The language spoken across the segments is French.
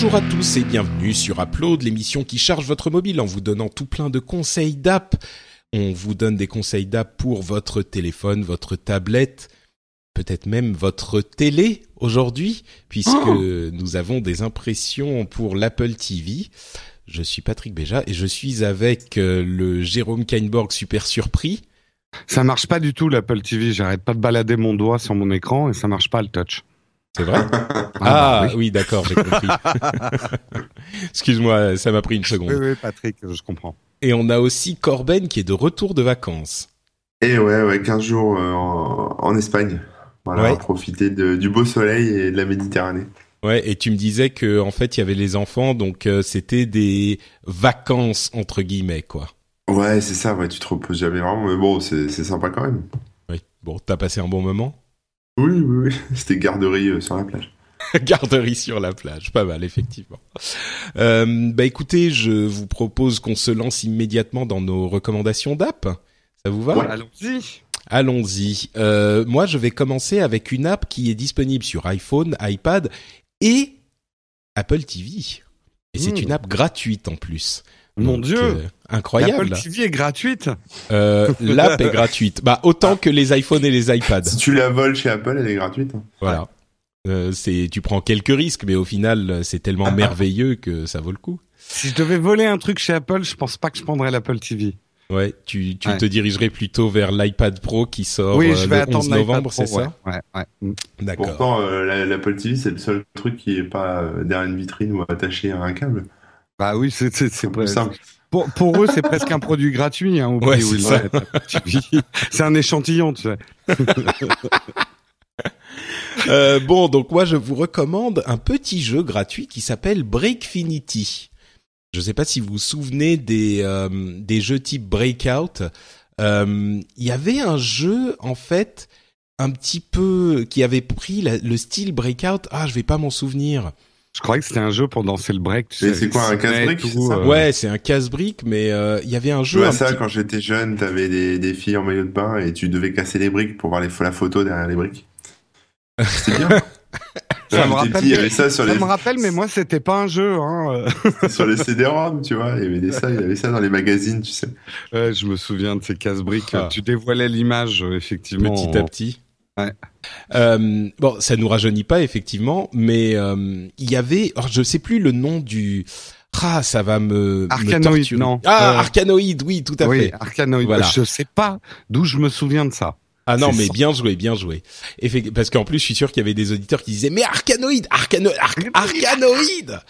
Bonjour à tous et bienvenue sur Upload, l'émission qui charge votre mobile en vous donnant tout plein de conseils d'app. On vous donne des conseils d'app pour votre téléphone, votre tablette, peut-être même votre télé aujourd'hui, puisque nous avons des impressions pour l'Apple TV. Je suis Patrick Béja et je suis avec euh, le Jérôme Kainborg super surpris. Ça marche pas du tout l'Apple TV. J'arrête pas de balader mon doigt sur mon écran et ça marche pas le touch. C'est vrai Ah, bah oui. oui, d'accord, j'ai compris. Excuse-moi, ça m'a pris une seconde. Oui, oui, Patrick, je comprends. Et on a aussi Corben qui est de retour de vacances. Et ouais, ouais, 15 jours euh, en, en Espagne. Voilà, Ouais. profiter de- du beau soleil et de la Méditerranée. Ouais, et tu me disais que en fait il y avait les enfants, donc euh, c'était des vacances entre guillemets quoi. Ouais, c'est ça, ouais, tu te reposes jamais vraiment, mais bon, c'est sympa quand même. Oui. Bon, t'as passé un bon moment? Oui, oui, oui. C'était garderie euh, sur la plage. Garderie sur la plage, pas mal effectivement. Euh, bah écoutez, je vous propose qu'on se lance immédiatement dans nos recommandations d'app. Ça vous va Ouais. Allons-y. Allons-y. Euh, moi, je vais commencer avec une app qui est disponible sur iPhone, iPad et Apple TV. Et c'est Mmh. une app gratuite en plus. Mon Donc, Dieu. euh, incroyable. L'Apple TV est gratuite. Euh, L'app est gratuite. Bah autant que les iPhones et les iPads. Si tu la voles chez Apple, elle est gratuite. Voilà. Euh, c'est tu prends quelques risques, mais au final c'est tellement merveilleux que ça vaut le coup. Si je devais voler un truc chez Apple, je pense pas que je prendrais l'Apple TV. Ouais, tu, tu Ouais. te dirigerais plutôt vers l'iPad Pro qui sort oui, euh, je vais le attendre 11 l'iPad novembre, c'est ça ouais, ouais, ouais. Mm. D'accord. Pourtant, euh, la- l'Apple TV, c'est le seul truc qui est pas derrière une vitrine ou attaché à un câble. Bah oui, c'est c'est c'est C'est plus simple. pour pour eux, c'est presque un produit gratuit hein, au Ouais, où c'est un échantillon, tu sais. Euh, bon, donc moi je vous recommande un petit jeu gratuit qui s'appelle Breakfinity. Je sais pas si vous vous souvenez des euh, des jeux type Breakout. Euh, Il y avait un jeu en fait un petit peu qui avait pris la- le style Breakout. Ah, je vais pas m'en souvenir. Je croyais que c'était un jeu pour danser le break. Tu Mais sais, c'est quoi, un casse-brique, euh, Ouais, c'est un casse-brique, mais euh, il y avait un Je jeu. à un ça petit- quand j'étais jeune, t'avais des, des filles en maillot de bain et tu devais casser les briques pour voir les, la photo derrière les briques. C'était bien. Ça me rappelle petit, avait ça sur Ça les, me rappelle, mais moi, c'était pas un jeu. Hein. sur les CD-ROM, tu vois. Il y avait des ça, il y avait ça dans les magazines, tu sais. Ouais, je me souviens de ces casse-briques. Ah. Tu dévoilais l'image, euh, effectivement. petit à en- petit. Ouais. Euh, bon, ça nous rajeunit pas effectivement, mais euh, il y avait, alors, je sais plus le nom du. Ah, ça va me. torturer. non. Ah, Euh, Arcanoid, oui, tout à oui, fait. Arcanoid. Voilà. Je sais pas d'où je me souviens de ça. Ah non, mais bien joué, bien joué. Effect- Parce qu'en plus, je suis sûr qu'il y avait des auditeurs qui disaient mais Arcanoid, Arcano, Arc- Arcanoid.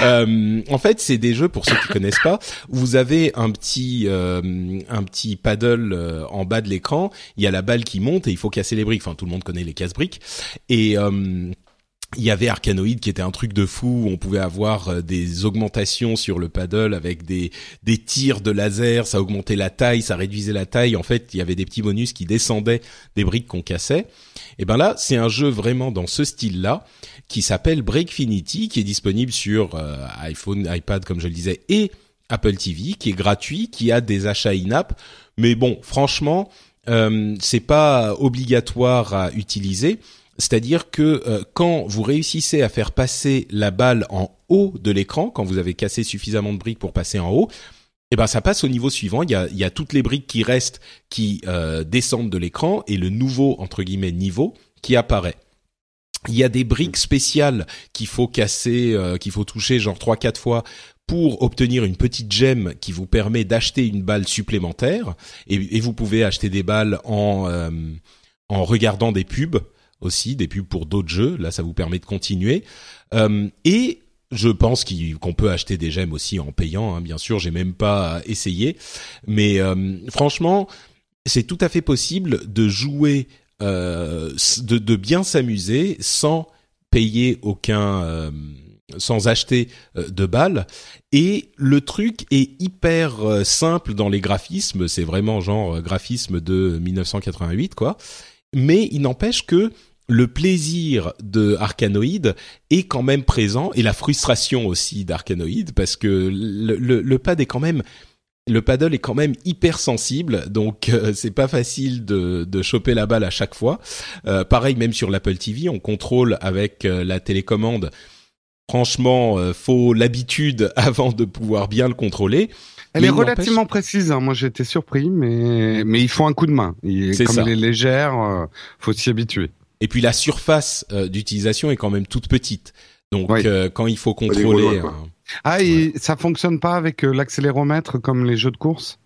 euh, en fait, c'est des jeux pour ceux qui connaissent pas. où Vous avez un petit euh, un petit paddle euh, en bas de l'écran. Il y a la balle qui monte et il faut casser les briques. Enfin, tout le monde connaît les casse-briques. Et euh, il y avait Arcanoid qui était un truc de fou où on pouvait avoir euh, des augmentations sur le paddle avec des des tirs de laser, ça augmentait la taille, ça réduisait la taille. En fait, il y avait des petits bonus qui descendaient des briques qu'on cassait. Et ben là, c'est un jeu vraiment dans ce style-là qui s'appelle Breakfinity, qui est disponible sur euh, iPhone, iPad, comme je le disais, et Apple TV, qui est gratuit, qui a des achats in-app. Mais bon, franchement, euh, c'est pas obligatoire à utiliser. C'est-à-dire que euh, quand vous réussissez à faire passer la balle en haut de l'écran, quand vous avez cassé suffisamment de briques pour passer en haut, eh ben ça passe au niveau suivant. Il y a, il y a toutes les briques qui restent, qui euh, descendent de l'écran, et le nouveau entre guillemets niveau qui apparaît. Il y a des briques spéciales qu'il faut casser, euh, qu'il faut toucher genre trois quatre fois pour obtenir une petite gemme qui vous permet d'acheter une balle supplémentaire. Et, et vous pouvez acheter des balles en euh, en regardant des pubs aussi, des pubs pour d'autres jeux. Là, ça vous permet de continuer. Euh, et je pense qu'on peut acheter des gemmes aussi en payant. Hein, bien sûr, j'ai même pas essayé, mais euh, franchement, c'est tout à fait possible de jouer, euh, de, bien s'amuser sans payer aucun sans acheter de balles et le truc est hyper simple dans les graphismes c'est vraiment genre graphisme de 1988 quoi mais il n'empêche que le plaisir de Arkanoid est quand même présent et la frustration aussi d'Arkanoid parce que le, le, pad est quand même le paddle est quand même hyper sensible, donc euh, c'est pas facile de, de choper la balle à chaque fois. Euh, pareil, même sur l'Apple TV, on contrôle avec euh, la télécommande. Franchement, faut l'habitude avant de pouvoir bien le contrôler. Elle est relativement précise. Hein. Moi, j'étais surpris, mais mais il faut un coup de main. Il, comme elle est légère, faut s'y habituer. Et puis la surface euh, d'utilisation est quand même toute petite. Donc euh, quand il faut contrôler. Euh, ah, et ça fonctionne pas avec l'accéléromètre comme les jeux de course?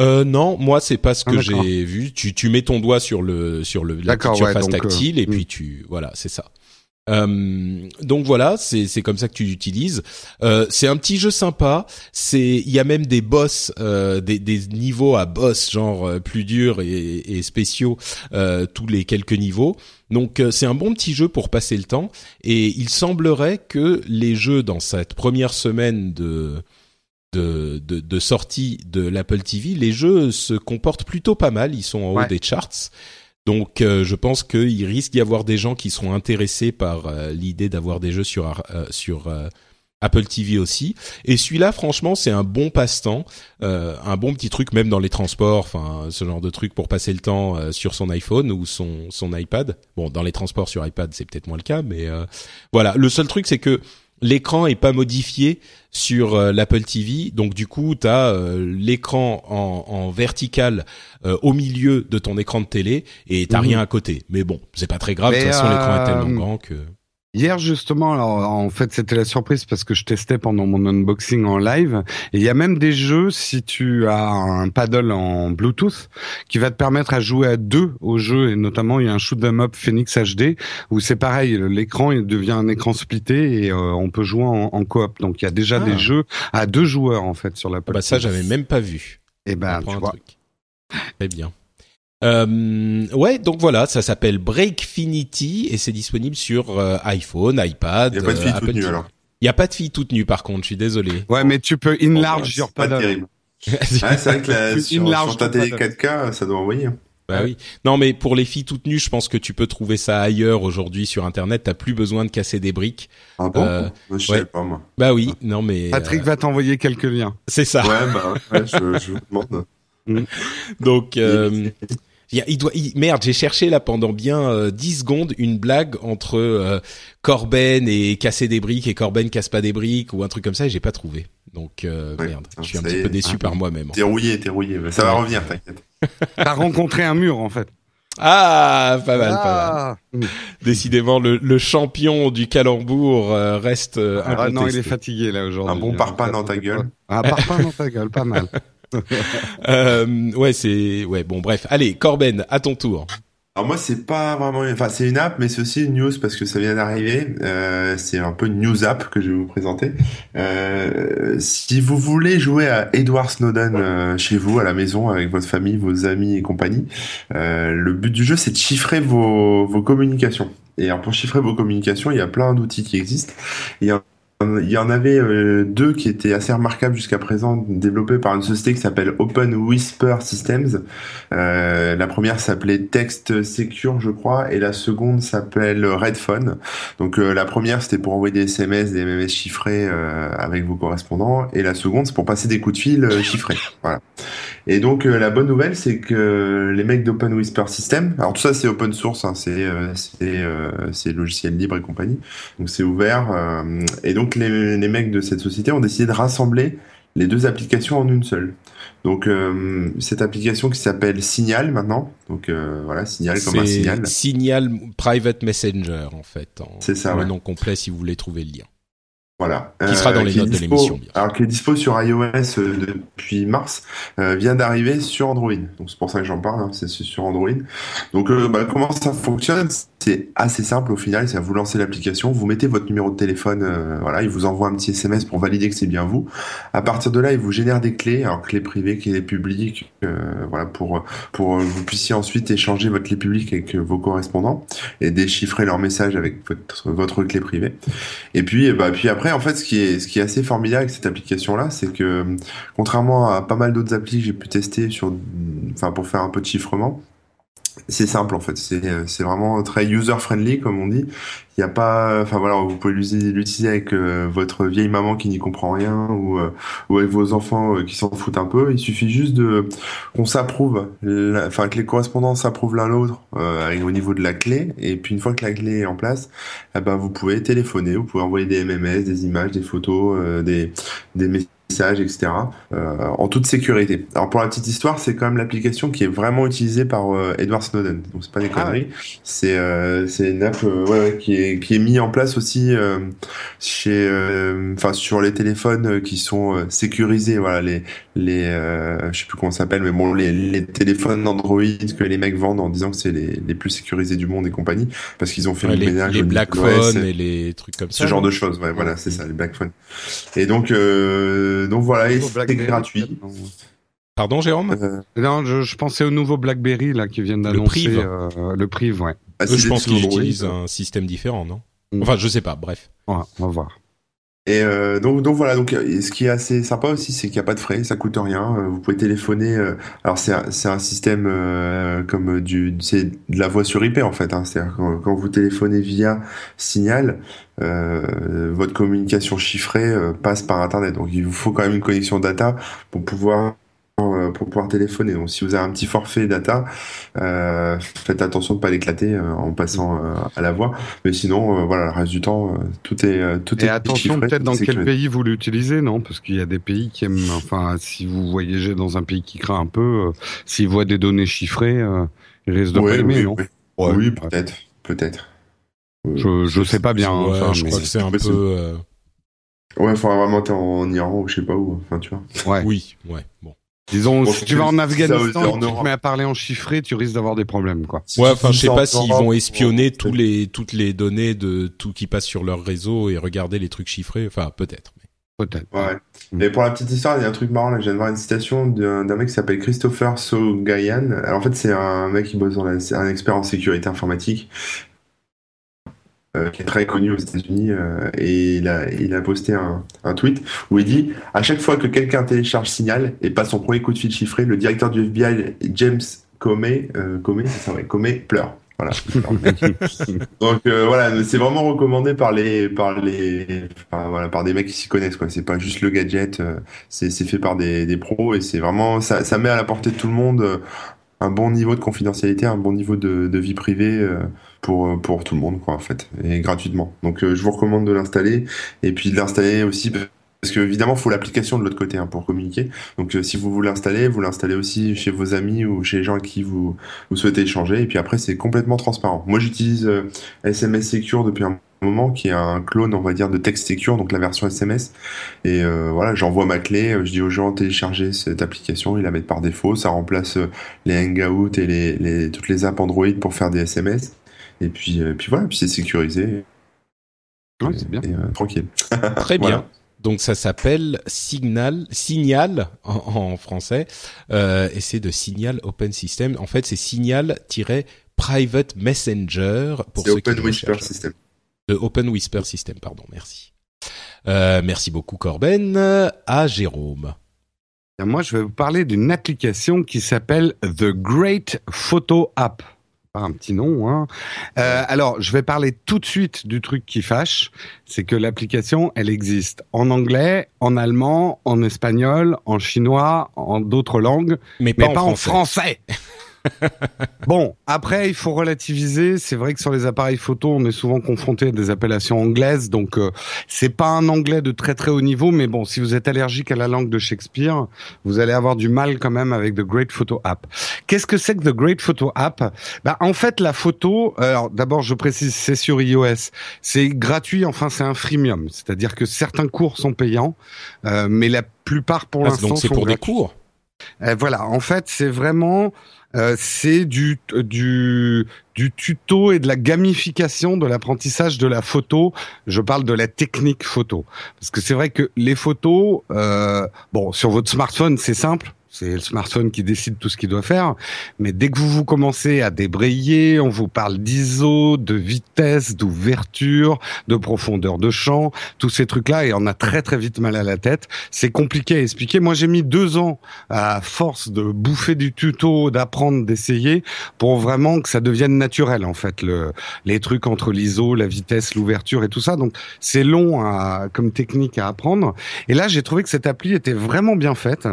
Euh, non, moi c'est pas ce que ah, j'ai vu. Tu, tu mets ton doigt sur le sur le la surface tactile et puis hmm. tu voilà c'est ça. Euh, donc voilà, c'est c'est comme ça que tu l'utilises. Euh, c'est un petit jeu sympa. C'est il y a même des boss, euh, des, des niveaux à boss genre euh, plus durs et, et spéciaux euh, tous les quelques niveaux. Donc c'est un bon petit jeu pour passer le temps. Et il semblerait que les jeux dans cette première semaine de de, de, de sortie de l'Apple TV, les jeux se comportent plutôt pas mal. Ils sont en haut des charts. Donc euh, je pense qu'il risque d'y avoir des gens qui seront intéressés par euh, l'idée d'avoir des jeux sur euh, sur Apple TV aussi. Et celui-là, franchement, c'est un bon passe-temps, un bon petit truc même dans les transports, enfin ce genre de truc pour passer le temps sur son iPhone ou son son iPad. Bon, dans les transports sur iPad, c'est peut-être moins le cas, mais voilà. Le seul truc, c'est que l'écran est pas modifié sur euh, l'Apple TV, donc du coup tu as euh, l'écran en, en, vertical euh, au milieu de ton écran de télé et t'as mhm. rien à côté. Mais bon, c'est pas très grave, de toute façon l'écran est tellement grand que Hier justement, alors en fait c'était la surprise parce que je testais pendant mon unboxing en live. Et il y a même des jeux si tu as un paddle en Bluetooth qui va te permettre à jouer à deux au jeu et notamment il y a un shoot 'em up Phoenix HD où c'est pareil, l'écran devient un écran splitté et euh, on peut jouer en, coop. Donc il y a déjà des ah. jeux à deux joueurs en fait sur la. Ah bah ça j'avais même pas vu. Et eh ben tu vois. Très bien. Euh, ouais, donc voilà, ça s'appelle Breakfinity et c'est disponible sur euh, iPhone, iPad. Il n'y a pas de fille toute nue alors. Il n'y a pas de fille toute nue par contre, je suis désolé. Ouais, mais tu peux enlarge your Pas terrible. c'est vrai que la, sur, sur ta télé 4K, ça doit envoyer. Bah oui. Non, mais pour les filles toutes nues, je pense que tu peux trouver ça ailleurs aujourd'hui sur Internet. T'as plus besoin de casser des briques. Ah bon euh, Je sais pas moi. Bah oui, non mais. Patrick euh, va t'envoyer quelques liens. C'est ça. Ouais, bah ouais, je, je vous demande. Donc. Euh, il doit, merde, j'ai cherché là pendant bien euh, 10 secondes une blague entre euh, Corben et casser des briques et Corben casse pas des briques ou un truc comme ça et j'ai pas trouvé. Donc euh, merde, je suis un petit peu déçu par moi-même. T'es rouillé, t'es rouillé, ça va revenir, t'inquiète. T'as rencontré un mur en fait. Ah, pas mal, pas mal. Ah. Décidément, le, le, champion du calembour euh, reste. Euh, ah non, il est fatigué là aujourd'hui. Un bon parpaing dans ta gueule. Un parpaing dans ta gueule, pas mal. euh, ouais, c'est ouais. Bon, bref. Allez, Corben, à ton tour. Alors moi c'est pas vraiment, enfin c'est une app, mais c'est aussi une news parce que ça vient d'arriver. Euh, c'est un peu une news app que je vais vous présenter. Euh, si vous voulez jouer à Edward Snowden euh, chez vous à la maison avec votre famille, vos amis et compagnie, euh, le but du jeu c'est de chiffrer vos, vos communications. Et alors pour chiffrer vos communications, il y a plein d'outils qui existent. Il y en avait euh, deux qui étaient assez remarquables jusqu'à présent, développés par une société qui s'appelle Open Whisper Systems. Euh, la première s'appelait Text Secure, je crois, et la seconde s'appelle Redphone. Donc euh, la première c'était pour envoyer des SMS, des MMS chiffrés euh, avec vos correspondants, et la seconde c'est pour passer des coups de fil chiffrés. Voilà. Et donc la bonne nouvelle c'est que les mecs d'Open Whisper Systems, alors tout ça c'est open source, hein, c'est logiciel libre et compagnie, donc c'est ouvert, et donc les, mecs de cette société ont décidé de rassembler les deux applications en une seule. Donc euh, cette application qui s'appelle Signal maintenant, donc euh, voilà Signal comme un signal. Signal Private Messenger en fait. C'est ça. Le nom complet si vous voulez trouver le lien. Voilà. Qui sera dans euh, les notes de l'émission. Alors qui est dispo sur iOS depuis mars, vient d'arriver sur Android. Donc c'est pour ça que j'en parle. Hein, c'est sur Android. Donc bah, comment ça fonctionne? C'est assez simple au final, c'est à vous lancer l'application, vous mettez votre numéro de téléphone, euh, voilà, il vous envoie un petit SMS pour valider que c'est bien vous. À partir de là, il vous génère des clés, alors clés privées, clés publiques, euh, voilà, pour pour vous puissiez ensuite échanger votre clé publique avec vos correspondants et déchiffrer leurs messages avec votre, votre clé privée. Et puis, bah, puis après, en fait, ce qui est ce qui est assez formidable avec cette application là, c'est que contrairement à pas mal d'autres applis que j'ai pu tester sur, enfin, pour faire un peu de chiffrement c'est simple en fait, c'est vraiment très user friendly comme on dit. Il n'y a pas, enfin voilà, vous pouvez l'utiliser avec euh, votre vieille maman qui n'y comprend rien ou, euh, ou avec vos enfants euh, qui s'en foutent un peu. Il suffit juste de qu'on s'approuve, enfin que les correspondants s'approuvent l'un l'autre au niveau de la clé. Et puis une fois que la clé est en place, eh ben vous pouvez téléphoner, vous pouvez envoyer des MMS, des images, des photos, des des messages etc. Euh, en toute sécurité. Alors pour la petite histoire, c'est quand même l'application qui est vraiment utilisée par euh, Edward Snowden. Donc c'est pas des ah conneries. C'est euh, c'est une app euh, ouais, qui est qui est mis en place aussi euh, chez enfin sur les téléphones qui sont sécurisés. Voilà les les je sais plus comment ça s'appelle mais bon les, les téléphones Android que les mecs vendent en disant que c'est les, les plus sécurisés du monde et compagnie parce qu'ils ont fait ouais, les, les black et les trucs comme ça. Ce genre de choses. Ouais, voilà, c'est ça les black phones. Et donc euh, donc voilà, et c'est gratuit. Pardon, Jérôme euh, Non, je, pensais au nouveau BlackBerry là qui viennent d'annoncer le Priv. Euh, le Priv, ouais. Ah, je pense qu'ils utilisent un système différent, non? Mm. Enfin, je sais pas. Bref. on va voir. Et euh, donc, donc voilà, donc ce qui est assez sympa aussi, c'est qu'il n'y a pas de frais, ça coûte rien. Euh, vous pouvez téléphoner. Euh, alors c'est un, c'est un système euh, comme du c'est de la voix sur IP en fait. Hein, C'est-à-dire quand, quand, vous téléphonez via Signal, votre communication chiffrée passe par Internet. Donc il vous faut quand même une connexion data pour pouvoir euh, pour pouvoir téléphoner. Donc si vous avez un petit forfait data, euh, faites attention de ne pas l'éclater euh, en passant à la voix. Mais sinon, voilà, le reste du temps, tout est tout Et est attention peut-être dans quel pays vous l'utilisez, non? Parce qu'il y a des pays qui aiment. Enfin, si vous voyagez dans un pays qui craint un peu, s'ils voient des données chiffrées, ils risquent de pas aimer, oui, non? Oui, oui peut-être, peut-être. Je je sais pas bien. Ouais, enfin, je crois que c'est un peu. Ouais, il faudra vraiment être en Iran ou je sais pas où. Enfin, tu vois. Ouais. Oui, ouais. Bon. Disons, si tu vas en Afghanistan et tu te mets à parler en chiffré, tu risques d'avoir des problèmes, quoi. Ouais, enfin, je sais pas s'ils vont espionner tous les, toutes les données de tout qui passe sur leur réseau et regarder les trucs chiffrés. Enfin, peut-être. Peut-être. Ouais. Mais pour la petite histoire, il y a un truc marrant là. Je viens de voir une citation d'un mec qui s'appelle Christopher Sogayan. Alors en fait, c'est un mec qui bosse dans la, un expert en sécurité informatique euh, qui est très connu aux États-Unis, euh, et il a, il a posté un, un, tweet où il dit à chaque fois que quelqu'un télécharge Signal et passe son premier coup de fil chiffré, le directeur du FBI James Comey, euh, Comey, ça, ouais, Comey pleure. Voilà. Donc euh, voilà, c'est vraiment recommandé par les par les enfin, voilà par des mecs qui s'y connaissent quoi. C'est pas juste le gadget, euh, c'est c'est fait par des, des pros et c'est vraiment ça ça met à la portée de tout le monde un bon niveau de confidentialité, un bon niveau de, vie privée pour pour tout le monde quoi en fait et gratuitement. Donc euh, je vous recommande de l'installer et puis de l'installer aussi parce que évidemment faut l'application de l'autre côté hein, pour communiquer. Donc euh, si vous voulez l'installer, vous l'installez aussi chez vos amis ou chez les gens avec qui vous vous souhaitez échanger et puis après c'est complètement transparent. Moi j'utilise SMS euh, Secure depuis un moment qui est un clone on va dire de Text Secure donc la version SMS et voilà j'envoie ma clé je dis aux gens télécharger cette application ils la mettent par défaut ça remplace les Hangouts et les, les toutes les apps Android pour faire des SMS et puis, euh, puis voilà, puis c'est sécurisé. Ouais, c'est bien. Et, euh, tranquille. Très bien. Voilà. Donc ça s'appelle Signal, Signal en, en français, euh, et c'est de Signal Open System. En fait, c'est Signal-Private Messenger pour ceux Open qui Whisper System. De Open Whisper System, pardon. Merci. Euh, merci beaucoup Corben. À Jérôme. Moi, je vais vous parler d'une application qui s'appelle The Great Photo App pas un petit nom. Hein. Euh, alors, je vais parler tout de suite du truc qui fâche, c'est que l'application, elle existe en anglais, en allemand, en espagnol, en chinois, en d'autres langues, mais pas, français. en français. bon, après, il faut relativiser. C'est vrai que sur les appareils photo, on est souvent confronté à des appellations anglaises, donc euh, c'est pas un anglais de très très haut niveau, mais bon, si vous êtes allergique à la langue de Shakespeare, vous allez avoir du mal quand même avec The Great Photo App. Qu'est-ce que c'est que The Great Photo App? Bah, en fait, la photo. Alors, d'abord, je précise, c'est sur iOS, c'est gratuit. Enfin, c'est un freemium, c'est-à-dire que certains cours sont payants, euh, mais la plupart pour ah, l'instant donc c'est pour gratuits. des cours? Euh, voilà, en fait, c'est vraiment euh, c'est du, du, du tuto et de la gamification de l'apprentissage de la photo. Je parle de la technique photo. Parce que c'est vrai que les photos, euh, bon, sur votre smartphone, c'est simple c'est le smartphone qui décide tout ce qu'il doit faire. Mais dès que vous vous commencez à débrayer, on vous parle d'ISO, de vitesse, d'ouverture, de profondeur de champ, tous ces trucs-là, et on a très très vite mal à la tête. C'est compliqué à expliquer. Moi, j'ai mis deux ans à force de bouffer du tuto, d'apprendre, d'essayer, pour vraiment que ça devienne naturel en fait, le, les trucs entre l'ISO, la vitesse, l'ouverture et tout ça. Donc c'est long à, comme technique à apprendre. Et là, j'ai trouvé que cette appli était vraiment bien faite.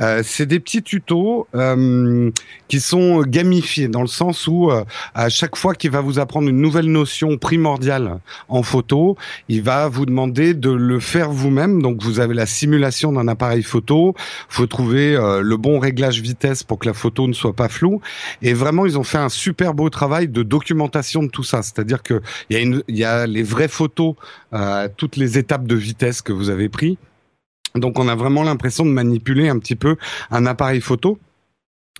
Euh, c'est des petits tutos euh, qui sont gamifiés dans le sens où euh, à chaque fois qu'il va vous apprendre une nouvelle notion primordiale en photo, il va vous demander de le faire vous-même. Donc vous avez la simulation d'un appareil photo, faut trouver euh, le bon réglage vitesse pour que la photo ne soit pas floue. Et vraiment, ils ont fait un super beau travail de documentation de tout ça. C'est-à-dire que il y a y a les vraies photos, euh, toutes les étapes de vitesse que vous avez pris. Donc on a vraiment l'impression de manipuler un petit peu un appareil photo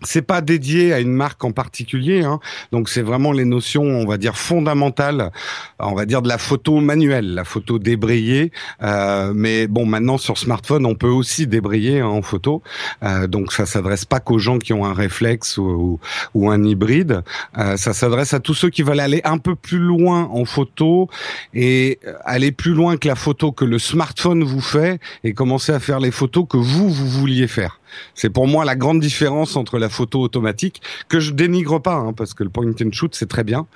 c'est pas dédié à une marque en particulier, hein. donc c'est vraiment les notions, on va dire fondamentales, on va dire de la photo manuelle, la photo débrayée. Euh, mais bon, maintenant sur smartphone, on peut aussi débrayer hein, en photo, euh, donc ça s'adresse pas qu'aux gens qui ont un réflexe ou, ou, un hybride. Euh, ça s'adresse à tous ceux qui veulent aller un peu plus loin en photo et aller plus loin que la photo que le smartphone vous fait et commencer à faire les photos que vous vous vouliez faire. C'est pour moi la grande différence entre la photo automatique que je dénigre pas, hein, parce que le point and shoot c'est très bien,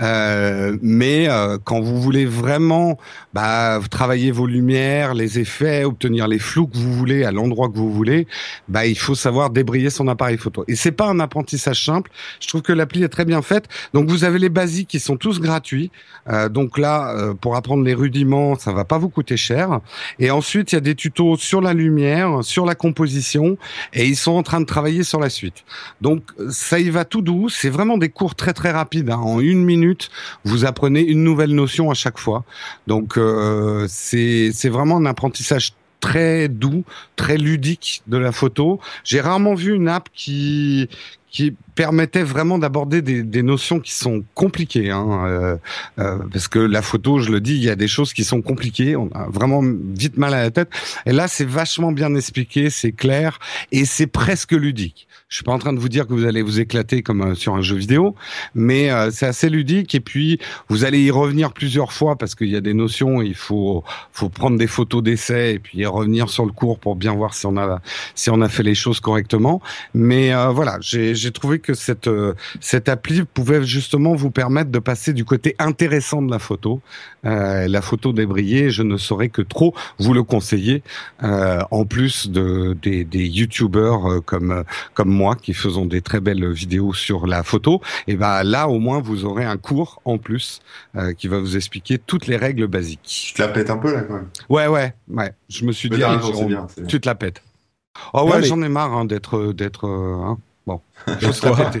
euh, mais euh, quand vous voulez vraiment bah, travailler vos lumières, les effets, obtenir les flous que vous voulez à l'endroit que vous voulez, bah il faut savoir débrayer son appareil photo. Et c'est pas un apprentissage simple. Je trouve que l'appli est très bien faite. Donc vous avez les basiques qui sont tous gratuits. Euh, donc là, euh, pour apprendre les rudiments, ça va pas vous coûter cher. Et ensuite, il y a des tutos sur la lumière, sur la composition et ils sont en train de travailler sur la suite. Donc ça y va tout doux, c'est vraiment des cours très très rapides. Hein. En une minute, vous apprenez une nouvelle notion à chaque fois. Donc euh, c'est vraiment un apprentissage très doux, très ludique de la photo. J'ai rarement vu une app qui qui permettait vraiment d'aborder des, des, notions qui sont compliquées, hein, euh, euh, parce que la photo, je le dis, il y a des choses qui sont compliquées, on a vraiment vite mal à la tête. Et là, c'est vachement bien expliqué, c'est clair et c'est presque ludique. Je suis pas en train de vous dire que vous allez vous éclater comme euh, sur un jeu vidéo, mais euh, c'est assez ludique et puis vous allez y revenir plusieurs fois parce qu'il y a des notions, il faut faut prendre des photos d'essai et puis revenir sur le cours pour bien voir si on a si on a fait les choses correctement. Mais euh, voilà, j'ai trouvé que cette cette appli pouvait justement vous permettre de passer du côté intéressant de la photo, la photo débrayée. Je ne saurais que trop vous le conseiller. en plus de des, des youtubeurs comme comme moi qui faisons des très belles vidéos sur la photo, et ben là au moins vous aurez un cours en plus euh, qui va vous expliquer toutes les règles basiques. Tu te la pètes un peu là quand même. Ouais ouais ouais. Je me suis dit, tu te la pètes. Oh ouais, j'en ai marre hein, d'être d'être euh, hein. Bon. Je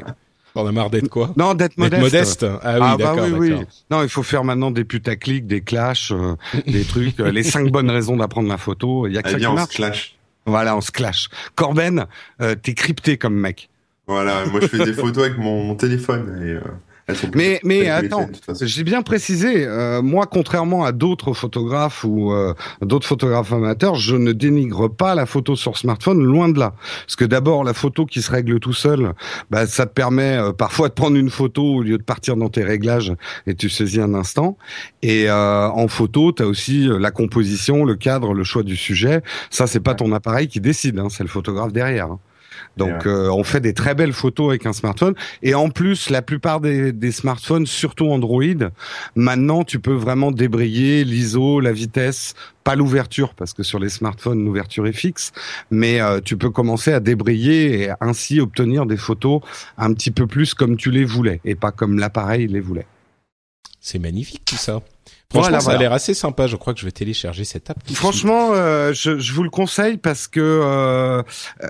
On a marre d'être quoi? Non, d'être modeste. modeste. Ah oui, ah, bah d'accord. oui, oui. Non, il faut faire maintenant des putaclics, des clashs, euh, des trucs, les cinq bonnes raisons d'apprendre la photo. Il y a que ça qui marche. clash. Voilà, on se clash. Corben, euh, t'es crypté comme mec. Voilà, moi je fais des photos avec mon, téléphone. Et, euh, mais mais attends, j'ai bien précisé. Euh, moi, contrairement à d'autres photographes ou euh, d'autres photographes amateurs, je ne dénigre pas la photo sur smartphone, loin de là. Parce que d'abord, la photo qui se règle tout seul, bah, ça te permet euh, parfois de prendre une photo au lieu de partir dans tes réglages et tu saisis un instant. Et en photo, tu as aussi la composition, le cadre, le choix du sujet. Ça, c'est pas ton appareil qui décide, hein, c'est le photographe derrière. Hein. Donc euh, on fait des très belles photos avec un smartphone. Et en plus, la plupart des, des smartphones, surtout Android, maintenant tu peux vraiment débrayer l'ISO, la vitesse, pas l'ouverture parce que sur les smartphones l'ouverture est fixe, mais euh, tu peux commencer à débrayer et ainsi obtenir des photos un petit peu plus comme tu les voulais et pas comme l'appareil les voulait. C'est magnifique tout ça. Franchement, Voilà, ça a l'air assez sympa. Je crois que je vais télécharger cette app. Franchement, euh, je, je vous le conseille parce que euh,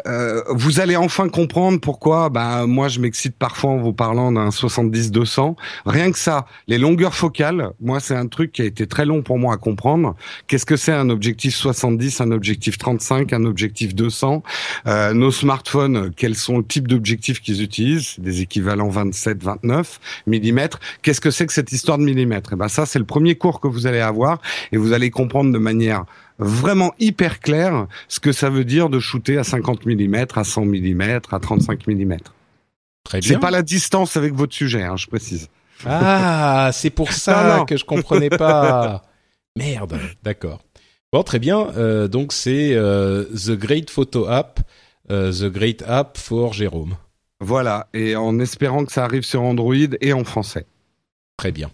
euh, vous allez enfin comprendre pourquoi. Bah, moi, je m'excite parfois en vous parlant d'un 70-200. Rien que ça, les longueurs focales. Moi, c'est un truc qui a été très long pour moi à comprendre. Qu'est-ce que c'est un objectif 70, un objectif 35, un objectif 200 euh, Nos smartphones, quels sont le type d'objectifs qu'ils utilisent? Des équivalents 27, 29 millimètres. Qu'est-ce que c'est que cette histoire de millimètres? Et ben ça, c'est le premier cours que vous allez avoir et vous allez comprendre de manière vraiment hyper claire ce que ça veut dire de shooter à 50 mm, à 100 mm, à 35 mm. Très C'est pas la distance avec votre sujet, hein, je précise. Ah, c'est pour ça non. que je comprenais pas. Merde. D'accord. Bon, très bien. Euh, donc c'est euh, The Great Photo App, euh, The Great App for Jérôme. Voilà, et en espérant que ça arrive sur Android et en français. Très bien.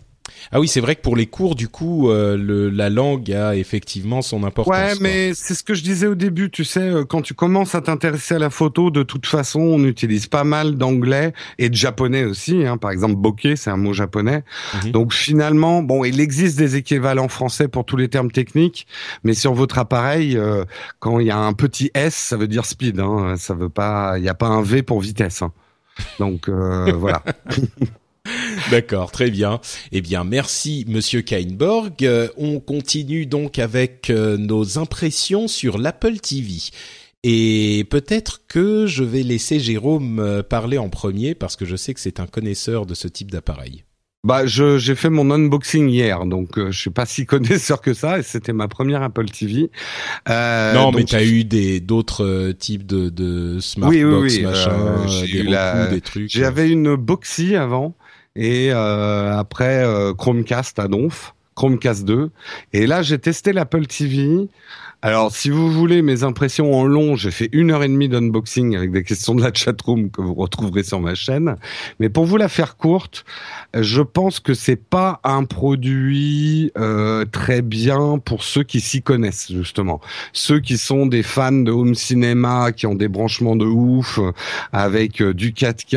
Ah oui, c'est vrai que pour les cours, du coup, euh, le, la langue a effectivement son importance. Ouais, mais c'est ce que je disais au début, tu sais, euh, quand tu commences à t'intéresser à la photo, de toute façon, on utilise pas mal d'anglais et de japonais aussi. Hein. Par exemple, bokeh, c'est un mot japonais. Mhm. Donc finalement, bon, il existe des équivalents français pour tous les termes techniques, mais sur votre appareil, euh, quand il y a un petit S, ça veut dire speed. Hein. Ça veut pas, il n'y a pas un V pour vitesse. Hein. Donc euh, voilà. D'accord, très bien. Eh bien, merci Monsieur Kainborg. Euh, on continue donc avec euh, nos impressions sur l'Apple TV. Et peut-être que je vais laisser Jérôme euh, parler en premier parce que je sais que c'est un connaisseur de ce type d'appareil. Bah, je j'ai fait mon unboxing hier, donc euh, je suis pas si connaisseur que ça, et c'était ma première Apple TV. Euh, non, mais t'as eu des d'autres euh, types de, de smartbox, Oui, oui, oui, machin, j'ai des eu la- recous, des trucs. J'avais une Boxy avant et euh, après euh, Chromecast à Donf, Chromecast 2. Et là, j'ai testé l'Apple TV. Alors, si vous voulez mes impressions en long, j'ai fait une heure et demie d'unboxing avec des questions de la chatroom que vous retrouverez sur ma chaîne. Mais pour vous la faire courte, je pense que c'est pas un produit euh, très bien pour ceux qui s'y connaissent justement. Ceux qui sont des fans de home cinéma, qui ont des branchements de ouf, euh, avec euh, du 4K,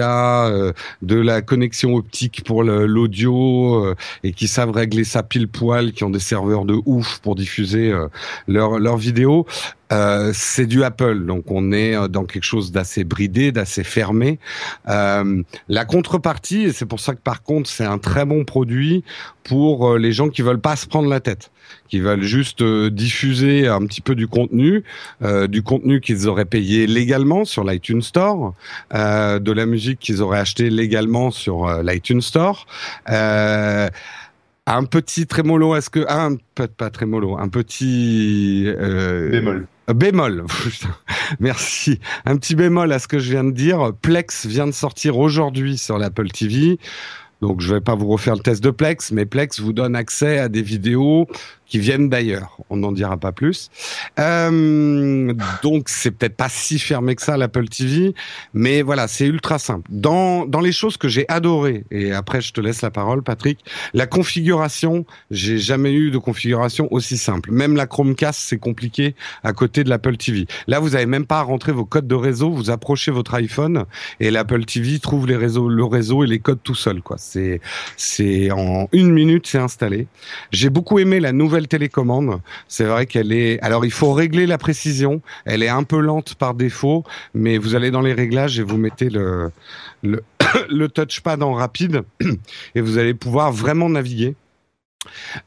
euh, de la connexion optique pour l'audio euh, et qui savent régler ça pile poil, qui ont des serveurs de ouf pour diffuser euh, leurs leurs vidéos. Euh, c'est du Apple, donc on est euh, dans quelque chose d'assez bridé, d'assez fermé. Euh, la contrepartie, et c'est pour ça que par contre c'est un très bon produit pour les gens qui veulent pas se prendre la tête, qui veulent juste diffuser un petit peu du contenu, du contenu qu'ils auraient payé légalement sur l'iTunes Store, de la musique qu'ils auraient acheté légalement sur l'iTunes Store. Un petit trémolo, est-ce que un pas, pas trémolo, un petit euh, Bémol. Bémol, merci. Un petit bémol à ce que je viens de dire. Plex vient de sortir aujourd'hui sur l'Apple TV. Donc je vais pas vous refaire le test de Plex, mais Plex vous donne accès à des vidéos qui viennent d'ailleurs. On n'en dira pas plus. Euh, donc c'est peut-être pas si fermé que ça l'Apple TV, mais voilà, c'est ultra simple. Dans dans les choses que j'ai adorées, et après je te laisse la parole, Patrick. La configuration, j'ai jamais eu de configuration aussi simple. Même la Chromecast, c'est compliqué à côté de l'Apple TV. Là, vous avez même pas à rentrer vos codes de réseau, vous approchez votre iPhone et l'Apple TV trouve le réseau et les codes tout seul, quoi. C'est, c'est en une minute, c'est installé. J'ai beaucoup aimé la nouvelle télécommande. C'est vrai qu'elle est, alors il faut régler la précision. Elle est un peu lente par défaut, mais vous allez dans les réglages et vous mettez le, le, touchpad en rapide et vous allez pouvoir vraiment naviguer.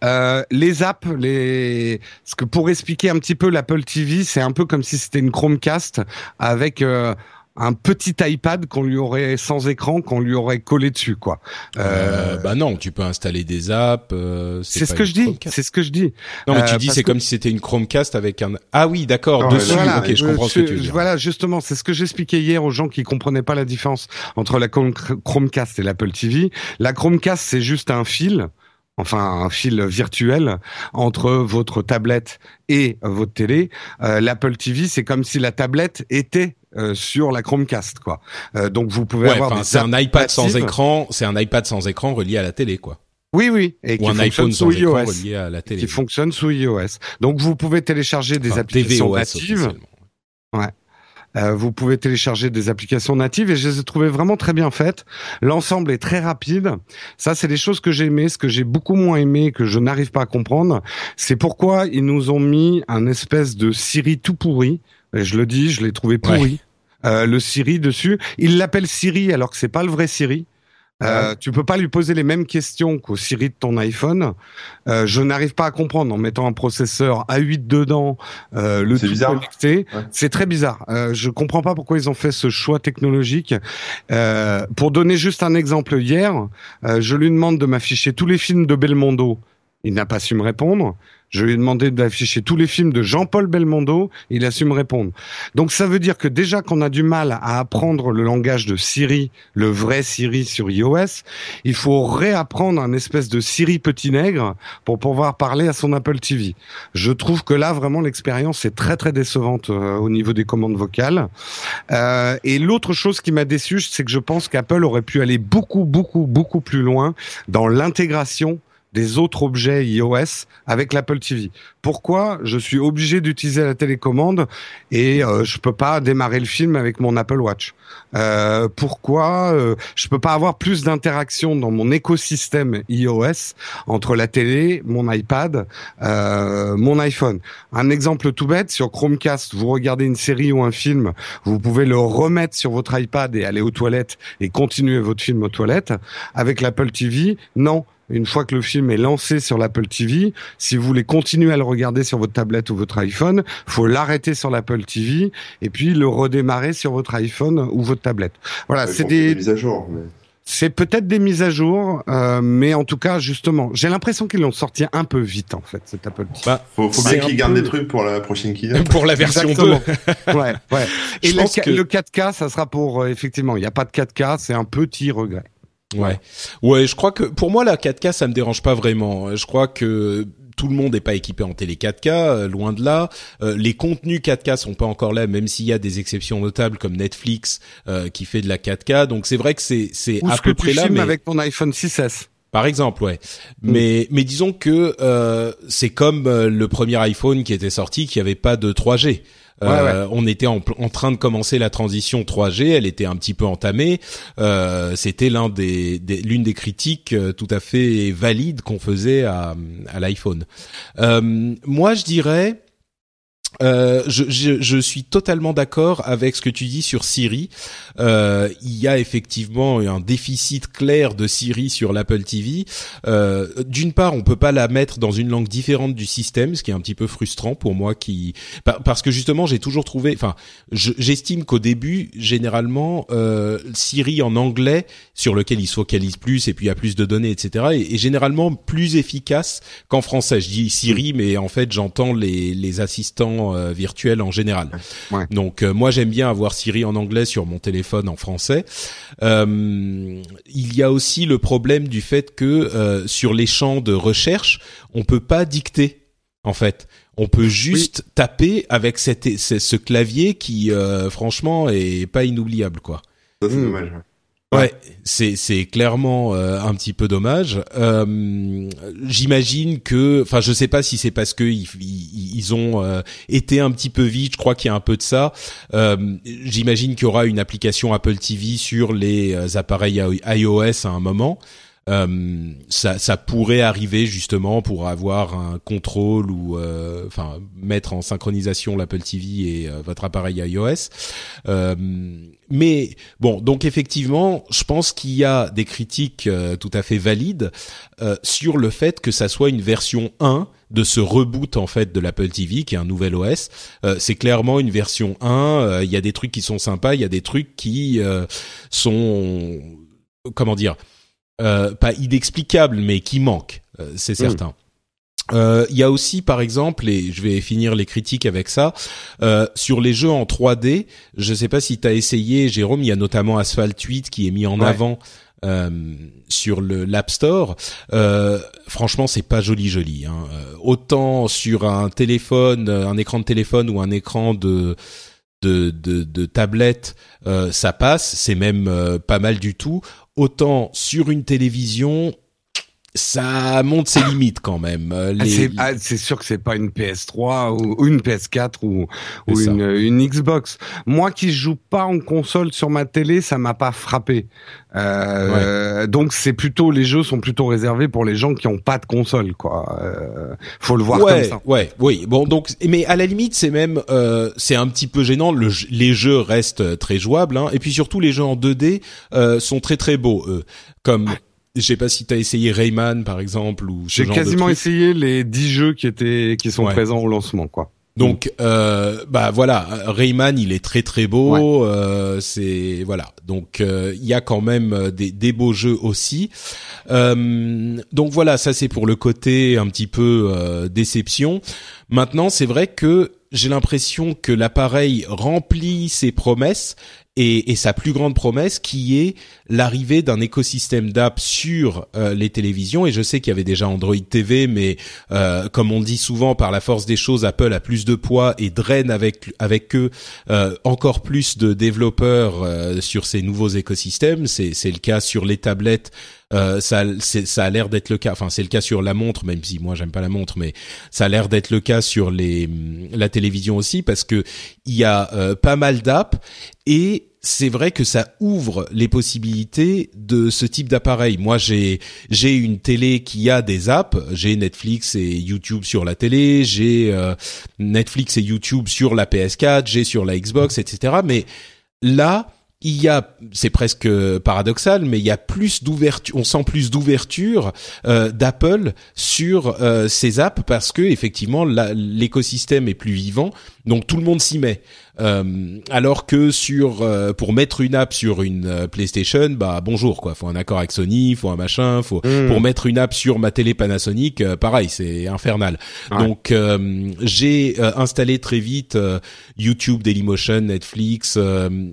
Euh, les apps, les, ce que pour expliquer un petit peu l'Apple TV, c'est un peu comme si c'était une Chromecast avec euh, un petit iPad qu'on lui aurait sans écran, qu'on lui aurait collé dessus, quoi. Euh, bah non, tu peux installer des apps. euh, c'est ce que je dis. C'est ce que je dis. Non, mais Euh, tu dis parce c'est que- comme si c'était une Chromecast avec un. Ah oui, d'accord, dessus. voilà, ok, je euh, comprends ce que tu veux dire. Voilà, justement, c'est ce que j'expliquais hier aux gens qui comprenaient pas la différence entre la Chrome- Chromecast et l'Apple TV. La Chromecast, c'est juste un fil. Enfin, un fil virtuel entre votre tablette et votre télé. Euh, L'Apple TV, c'est comme si la tablette était euh, sur la Chromecast, quoi. Euh, donc vous pouvez Ouais, avoir c'est un iPad sans écran. C'est un iPad sans écran relié à la télé, quoi. Oui, oui, et Ou qui un fonctionne iPhone sous iOS, relié à la télé. qui fonctionne sous iOS. Donc vous pouvez télécharger des applications tvOS natives. officiellement. Euh, vous pouvez télécharger des applications natives et je les ai trouvées vraiment très bien faites. L'ensemble est très rapide. Ça, c'est des choses que j'ai aimées. Ce que j'ai beaucoup moins aimé, que je n'arrive pas à comprendre, c'est pourquoi ils nous ont mis un espèce de Siri tout pourri. Et je le dis, je l'ai trouvé pourri. Euh, le Siri dessus. Il l'appelle Siri alors que c'est pas le vrai Siri. Euh, tu peux pas lui poser les mêmes questions qu'au Siri de ton iPhone. Euh, je n'arrive pas à comprendre en mettant un processeur A8 dedans, euh, le tout connecté. C'est très bizarre. Euh, je comprends pas pourquoi ils ont fait ce choix technologique. Euh, pour donner juste un exemple, hier, euh, je lui demande de m'afficher tous les films de Belmondo. Il n'a pas su me répondre. Je lui ai demandé d'afficher tous les films de Jean-Paul Belmondo. Il a su me répondre. Donc ça veut dire que déjà qu'on a du mal à apprendre le langage de Siri, le vrai Siri sur iOS, il faut réapprendre un espèce de Siri petit nègre pour pouvoir parler à son Apple TV. Je trouve que là vraiment l'expérience est très très décevante euh, au niveau des commandes vocales. Euh, et l'autre chose qui m'a déçu, c'est que je pense qu'Apple aurait pu aller beaucoup beaucoup beaucoup plus loin dans l'intégration des autres objets iOS avec l'Apple TV. Pourquoi je suis obligé d'utiliser la télécommande et euh, je peux pas démarrer le film avec mon Apple Watch euh, Pourquoi euh, je peux pas avoir plus d'interaction dans mon écosystème iOS entre la télé, mon iPad, euh, mon iPhone Un exemple tout bête sur Chromecast, vous regardez une série ou un film, vous pouvez le remettre sur votre iPad et aller aux toilettes et continuer votre film aux toilettes. Avec l'Apple TV, non une fois que le film est lancé sur l'Apple TV, si vous voulez continuer à le regarder sur votre tablette ou votre iPhone, faut l'arrêter sur l'Apple TV et puis le redémarrer sur votre iPhone ou votre tablette. Voilà, c'est des... mises à jour. Mais... C'est peut-être des mises à jour, euh, mais en tout cas, justement, j'ai l'impression qu'ils l'ont sorti un peu vite, en fait, cet Apple TV. Bah, faut, faut bien qu'ils gardent peu... des trucs pour la prochaine keynote. pour la version Exactement. 2. ouais, ouais. Et le, que... le, 4K, ça sera pour, euh, effectivement, il n'y a pas de 4K, c'est un petit regret. Ouais. ouais, je crois que pour moi la 4K ça me dérange pas vraiment. Je crois que tout le monde n'est pas équipé en télé 4K, euh, loin de là. Euh, les contenus 4K sont pas encore là, même s'il y a des exceptions notables comme Netflix euh, qui fait de la 4K. Donc c'est vrai que c'est c'est à peu près là. Mais avec ton iPhone 6s. Par exemple, ouais. Mm. Mais mais disons que euh, c'est comme le premier iPhone qui était sorti qui avait pas de 3G. Euh, On était en, en, train de commencer la transition 3G, elle était un petit peu entamée. Euh, C'était des, des l'une des critiques euh, tout à fait valides qu'on faisait à, à l'iPhone. Euh, moi, je dirais euh, je, je, je, suis totalement d'accord avec ce que tu dis sur Siri. Euh, il y a effectivement un déficit clair de Siri sur l'Apple TV. Euh, D'une part, on peut pas la mettre dans une langue différente du système, ce qui est un petit peu frustrant pour moi, qui parce que justement j'ai toujours trouvé. Enfin, j'estime qu'au début, généralement, euh, Siri en anglais, sur lequel il se focalise plus et puis il y a plus de données, etc., est, est généralement plus efficace qu'en français. Je dis Siri, mais en fait j'entends les, les assistants euh, virtuel en général. Ouais. Donc euh, moi j'aime bien avoir Siri en anglais sur mon téléphone en français. Euh, il y a aussi le problème du fait que euh, sur les champs de recherche, on peut pas dicter en fait. On peut juste oui. taper avec cette, ce clavier qui franchement est pas inoubliable quoi. Ça c'est mmh. dommage. Ouais, c'est c'est clairement euh, un petit peu dommage. Euh, J'imagine que, enfin, je sais pas si c'est parce que ils, ils, ils ont euh, été un petit peu vite. Je crois qu'il y a un peu de ça. Euh, J'imagine qu'il y aura une application Apple TV sur les euh, appareils iOS à un moment. Euh, ça, ça, pourrait arriver justement pour avoir un contrôle ou euh, enfin mettre en synchronisation l'Apple TV et euh, votre appareil iOS. Euh, mais bon, donc effectivement, je pense qu'il y a des critiques euh, tout à fait valides sur le fait que ça soit une version 1 de ce reboot en fait de l'Apple TV qui est un nouvel OS. c'est clairement une version 1. Il y a des trucs qui sont sympas, il y a des trucs qui sont comment dire euh, pas inexplicable, mais qui manque, euh, c'est certain. Il euh, y a aussi, par exemple, et je vais finir les critiques avec ça, euh, sur les jeux en 3D. Je ne sais pas si tu as essayé, Jérôme. Il y a notamment Asphalt 8 qui est mis en ouais. avant euh, sur le l'App Store. franchement, c'est pas joli, joli. Hein. autant sur un téléphone, un écran de téléphone ou un écran de de, de, de tablette, ça passe. C'est même pas mal du tout autant sur une télévision ça monte ses limites quand même. Euh, ah. Ah, c'est sûr que c'est pas une PS3 ou une PS4 ou, ou une, une, Xbox. Moi qui joue pas en console sur ma télé, ça m'a pas frappé. Euh, Donc c'est plutôt les jeux sont plutôt réservés pour les gens qui ont pas de console, quoi. Euh, faut le voir comme ça. Ouais, oui. Bon, donc, mais à la limite, c'est même, euh, c'est un petit peu gênant. Le, les jeux restent très jouables, hein, et puis surtout les jeux en 2D euh, sont très très beaux, eux. Comme je sais pas si tu as essayé Rayman par exemple ou J'ai quasiment essayé les 10 jeux qui étaient qui sont présents au lancement quoi. Donc euh, bah voilà, Rayman il est très très beau, euh, c'est voilà. Donc euh, il y a quand même euh, des, des beaux jeux aussi. Euh, donc voilà, ça c'est pour le côté un petit peu euh, déception. Maintenant, c'est vrai que j'ai l'impression que l'appareil remplit ses promesses et, sa plus grande promesse qui est l'arrivée d'un écosystème d'app sur euh, les télévisions. Et je sais qu'il y avait déjà Android TV mais euh, comme on dit souvent par la force des choses Apple a plus de poids et draine avec avec eux euh, encore plus de développeurs sur ces nouveaux écosystèmes. C'est c'est le cas sur les tablettes euh, ça, ça a l'air d'être le cas. Enfin, c'est le cas sur la montre, même si moi j'aime pas la montre, mais ça a l'air d'être le cas sur les la télévision aussi, parce que il y a euh, pas mal d'apps et c'est vrai que ça ouvre les possibilités de ce type d'appareil. Moi, j'ai j'ai une télé qui a des apps. J'ai Netflix et YouTube sur la télé. J'ai euh, Netflix et YouTube sur la PS4. J'ai sur la Xbox, etc. Mais là, il y a, c'est presque paradoxal, mais il y a plus d'ouverture, on sent plus d'ouverture euh, d'Apple sur euh, ces apps parce que effectivement l'écosystème est plus vivant, donc tout le monde s'y met. Euh, alors que sur euh, pour mettre une app sur une euh, PlayStation, bah bonjour quoi, faut un accord avec Sony, faut un machin, faut hmm. pour mettre une app sur ma télé Panasonic, pareil, c'est infernal. Donc j'ai installé très vite YouTube, Dailymotion, Netflix,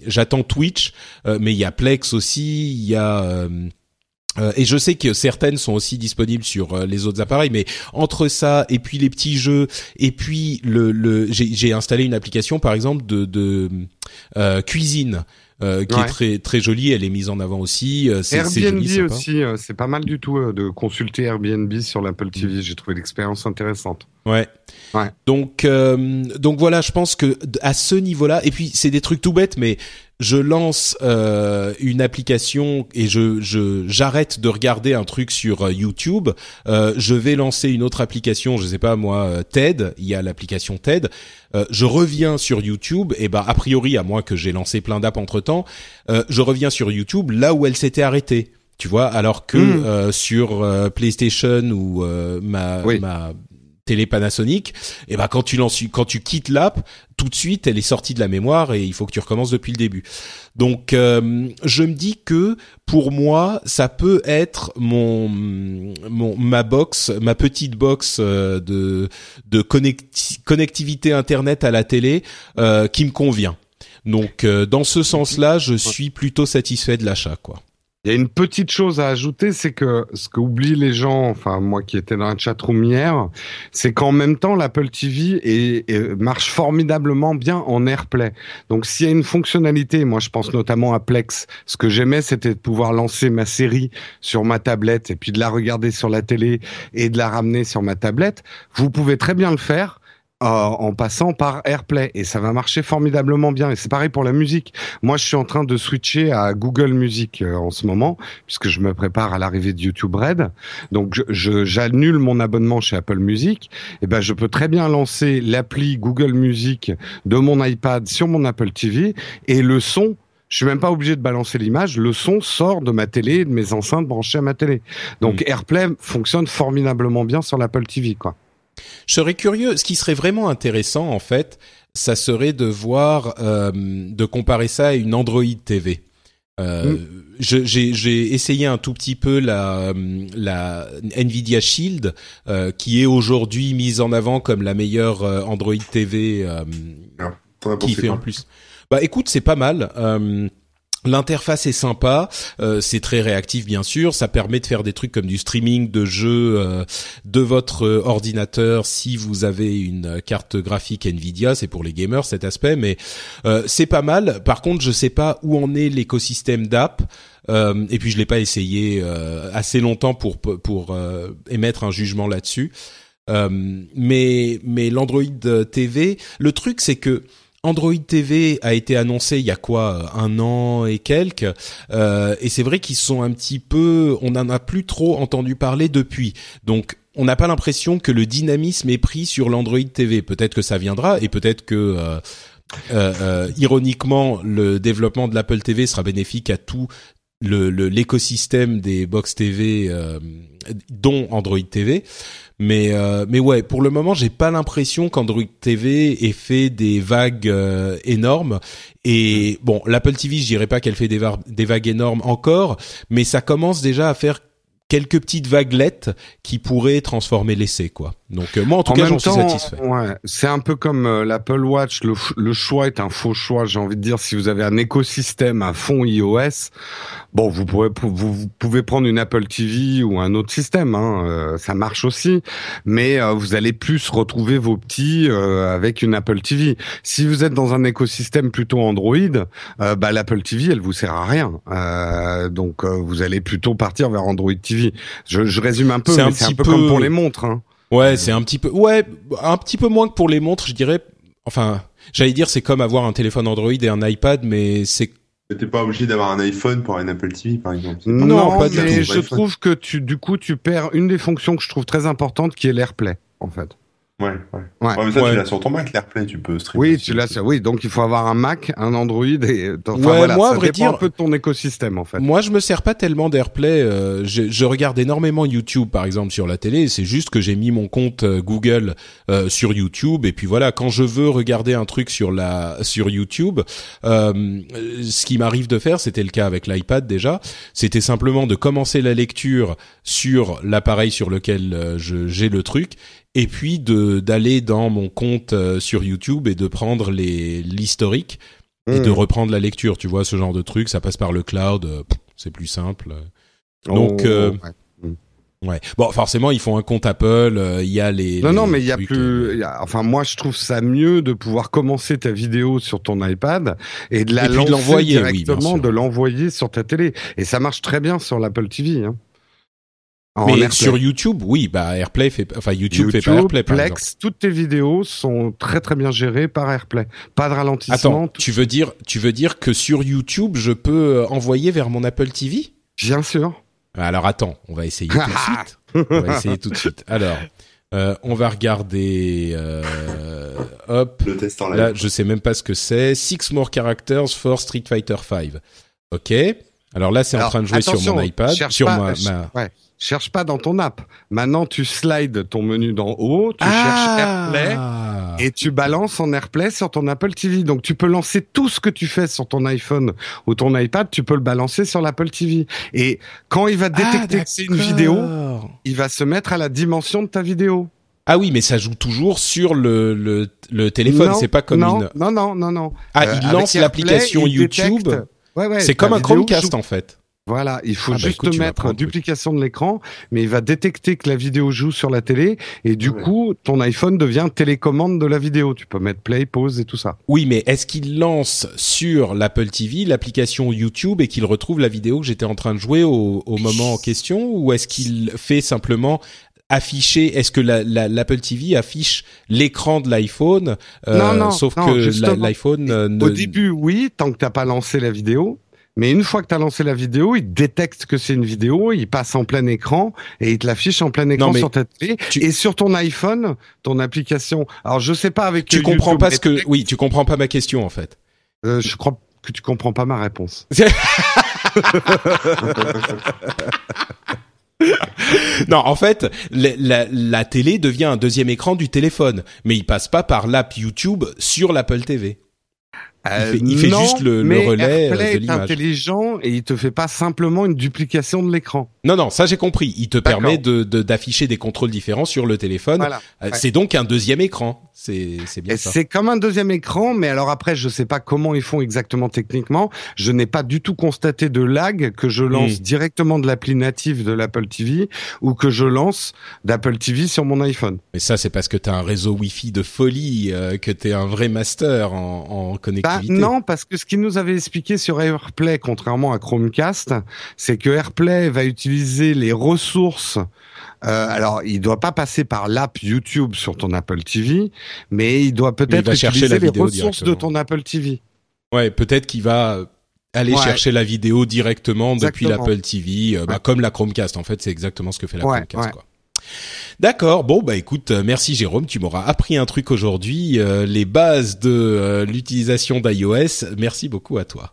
j'attends Twitch, mais il y a Plex aussi, il y a euh, et je sais que certaines sont aussi disponibles sur euh, les autres appareils, mais entre ça et puis les petits jeux et puis le, le j'ai installé une application par exemple de, de euh, cuisine. Euh, qui est très très jolie, elle est mise en avant aussi. c'est Airbnb joli, aussi, c'est pas mal du tout de consulter Airbnb sur l'Apple TV. J'ai trouvé l'expérience intéressante. Ouais. ouais. Donc donc voilà, je pense que à ce niveau-là, et puis c'est des trucs tout bêtes, mais je lance euh, une application et je j'arrête de regarder un truc sur euh, YouTube, euh, je vais lancer une autre application, je sais pas moi, TED, il y a l'application TED. je reviens sur YouTube. Et bah a priori à moins que j'ai lancé plein d'apps entre temps, je reviens sur YouTube là où elle s'était arrêtée. Tu vois alors que hmm. sur PlayStation ou ma ma télé Panasonic, et eh ben quand tu lances, quand tu quittes l'app, tout de suite elle est sortie de la mémoire et il faut que tu recommences depuis le début. Donc euh, je me dis que pour moi ça peut être mon mon ma box, ma petite box euh, de de connectivité internet à la télé euh, qui me convient. Donc dans ce sens-là, je suis plutôt satisfait de l'achat quoi. Il y a une petite chose à ajouter, c'est que ce que oublient les gens, enfin moi qui étais dans la chatroom hier, c'est qu'en même temps l'Apple TV marche formidablement bien en AirPlay. Donc s'il y a une fonctionnalité, moi je pense notamment à Plex, ce que j'aimais c'était de pouvoir lancer ma série sur ma tablette et puis de la regarder sur la télé et de la ramener sur ma tablette. Vous pouvez très bien le faire euh, en passant par AirPlay et ça va marcher formidablement bien et c'est pareil pour la musique. Moi, je suis en train de switcher à Google Music euh, en ce moment puisque je me prépare à l'arrivée de YouTube Red. Donc je j'annule mon abonnement chez Apple Music et ben je peux très bien lancer l'appli Google Music de mon iPad sur mon Apple TV et le son je suis même pas obligé de balancer l'image, le son sort de ma télé, de mes enceintes branchées à ma télé. Donc mmh. AirPlay fonctionne formidablement bien sur l'Apple TV quoi. Je serais curieux. Ce qui serait vraiment intéressant, en fait, ça serait de voir, euh, de comparer ça à une Android TV. Euh, mm. J'ai essayé un tout petit peu la, la Nvidia Shield, euh, qui est aujourd'hui mise en avant comme la meilleure euh, Android TV euh, ah, qui fait en plus. Bah écoute, c'est pas mal. L'interface est sympa, euh, c'est très réactif bien sûr, ça permet de faire des trucs comme du streaming de jeux euh, de votre ordinateur si vous avez une carte graphique Nvidia, c'est pour les gamers cet aspect, mais euh, c'est pas mal. Par contre, je sais pas où en est l'écosystème d'app. et puis je l'ai pas essayé assez longtemps pour pour émettre un jugement là-dessus. mais mais l'Android TV, le truc c'est que Android TV a été annoncé il y a quoi un an et quelques euh, et c'est vrai qu'ils sont un petit peu on n'en a plus trop entendu parler depuis. Donc on n'a pas l'impression que le dynamisme est pris sur l'Android TV peut-être que ça viendra et peut-être que euh, euh, euh ironiquement le développement de l'Apple TV sera bénéfique à tout l'écosystème le, des box TV euh, dont Android TV mais euh, mais ouais, pour le moment, j'ai pas l'impression qu'Android TV ait fait des vagues euh, énormes. Et bon, l'Apple TV, je dirais pas qu'elle fait des, des vagues énormes encore, mais ça commence déjà à faire quelques petites vaguelettes qui pourraient transformer l'essai, quoi. Donc euh, moi, en tout cas, j'en suis satisfait. Ouais, c'est un peu comme euh, l'Apple Watch. Le, le, choix est un faux choix. J'ai envie de dire, si vous avez un écosystème à fond iOS, bon, vous, pouvez prendre une Apple TV ou un autre système. Hein, euh, ça marche aussi, mais vous allez plus retrouver vos petits avec une Apple TV. Si vous êtes dans un écosystème plutôt Android, bah l'Apple TV, elle vous sert à rien. donc vous allez plutôt partir vers Android TV je, résume un peu, c'est un peu, comme pour les montres. Hein. Ouais, c'est un petit peu, ouais, un petit peu moins que pour les montres, je dirais. Enfin, j'allais dire, c'est comme avoir un téléphone Android et un iPad, mais c'est T'es pas obligé d'avoir un iPhone pour un Apple TV, par exemple. Non, pas mais je trouve que tu, du coup, tu perds une des fonctions que je trouve très importante, qui est l'AirPlay, en fait. Ouais, ouais. ouais. mais ça, tu l'as sur ton Mac, l'AirPlay, tu peux streamer. Oui, tu l'as sur, oui, donc il faut avoir un Mac, un Android et, enfin, voilà, moi, ça vrai dépend dire, un peu de ton écosystème, en fait. Moi, je me sers pas tellement d'AirPlay, euh, je, je, regarde énormément YouTube, par exemple, sur la télé, c'est juste que j'ai mis mon compte euh, Google euh, sur YouTube, et puis voilà, quand je veux regarder un truc sur la, sur YouTube, euh, ce qui m'arrive de faire, c'était le cas avec l'iPad déjà, c'était simplement de commencer la lecture sur l'appareil sur lequel euh, j'ai le truc, et puis de d'aller dans mon compte euh, sur YouTube et de prendre les l'historique et de hmm. reprendre la lecture. Tu vois ce genre de truc, ça passe par le cloud, euh, c'est plus simple. Donc oh, euh, hmm. ouais. Bon, forcément, ils font un compte Apple. Il y a les. Non, non, mais il y a plus. enfin, moi, je trouve ça mieux de pouvoir commencer ta vidéo sur ton iPad et de la lancer directement, de l'envoyer sur ta télé. Et ça marche très bien sur l'Apple TV. Hein mais sur YouTube, oui, bah AirPlay fait, enfin YouTube, fait pas AirPlay. Par Plex, toutes tes vidéos sont très très bien gérées par AirPlay. Pas de ralentissement. Attends, tu veux dire, tu veux dire que sur YouTube, je peux euh, envoyer vers mon Apple TV Bien sûr. Alors attends, on va essayer tout de suite. On va essayer tout de suite. Alors, euh, on va regarder. Euh, hop. Le test en live. Là, je sais même pas ce que c'est. Six more characters for Street Fighter 5. Ok. Alors là, c'est en train de jouer sur mon iPad, sur ma, ma... Ouais cherche pas dans ton app. Maintenant, tu slides ton menu d'en haut, tu cherches ah. AirPlay et tu balances en AirPlay sur ton Apple TV. Donc, tu peux lancer tout ce que tu fais sur ton iPhone ou ton iPad, tu peux le balancer sur l'Apple TV. Et quand il va ah, détecter que c'est une vidéo, il va se mettre à la dimension de ta vidéo. Ah oui, mais ça joue toujours sur le, le, le téléphone, c'est pas comme non, une... Non, non, non, non. Ah, il euh, lance l'application YouTube. Ouais, ouais, c'est comme un Chromecast en fait. Voilà, il faut ah bah juste mettre duplication de l'écran, mais il va détecter que la vidéo joue sur la télé et du coup, ton iPhone devient télécommande de la vidéo. Tu peux mettre play, pause et tout ça. Oui, mais est-ce qu'il lance sur l'Apple TV l'application YouTube et qu'il retrouve la vidéo que j'étais en train de jouer au, moment en question ou est-ce qu'il fait simplement afficher Est-ce que l'Apple TV affiche l'écran de l'iPhone euh, Non, non. Sauf que l'iPhone. Euh, Au début, oui, tant que t'as pas lancé la vidéo. Mais une fois que tu as lancé la vidéo, il détecte que c'est une vidéo, il passe en plein écran et il te l'affiche en plein écran sur ta télé. Et sur ton iPhone, ton application. Alors je sais pas avec. Tu comprends pas ce que. Oui, tu comprends pas ma question en fait. Euh, je crois que tu comprends pas ma réponse. non, en fait, la, la, télé devient un deuxième écran du téléphone, mais il passe pas par l'app YouTube sur l'Apple TV il fait, juste le, le relais euh, de l'image. est intelligent et il te fait pas simplement une duplication de l'écran. Non, non, ça j'ai compris. Il te permet de d'afficher des contrôles différents sur le téléphone. Euh, c'est donc un deuxième écran. C'est bien ça. c'est comme un deuxième écran, mais alors après, je sais pas comment ils font exactement techniquement. Je n'ai pas du tout constaté de lag que je lance Hmm. directement de l'appli native de l'Apple TV ou que je lance d'Apple TV sur mon iPhone. Mais ça, c'est parce que t'as un réseau Wi-Fi de folie, euh, que t'es un vrai master en, en Bah, connectivité. non, parce que ce qu'ils nous avait expliqué sur AirPlay, contrairement à Chromecast, c'est que AirPlay va utiliser les ressources. Euh, alors, il doit pas passer par l'app YouTube sur ton Apple TV, mais il doit peut-être chercher la les ressources de ton Apple TV. Ouais, peut-être qu'il va aller Ouais. chercher la vidéo directement depuis l'Apple TV, euh, bah, Ouais. comme la Chromecast. En fait, c'est exactement ce que fait la Ouais, Chromecast. Quoi. D'accord. Bon, bah écoute, euh, merci Jérôme, tu m'auras appris un truc aujourd'hui, euh, les bases de euh, l'utilisation d'iOS. Merci beaucoup à toi.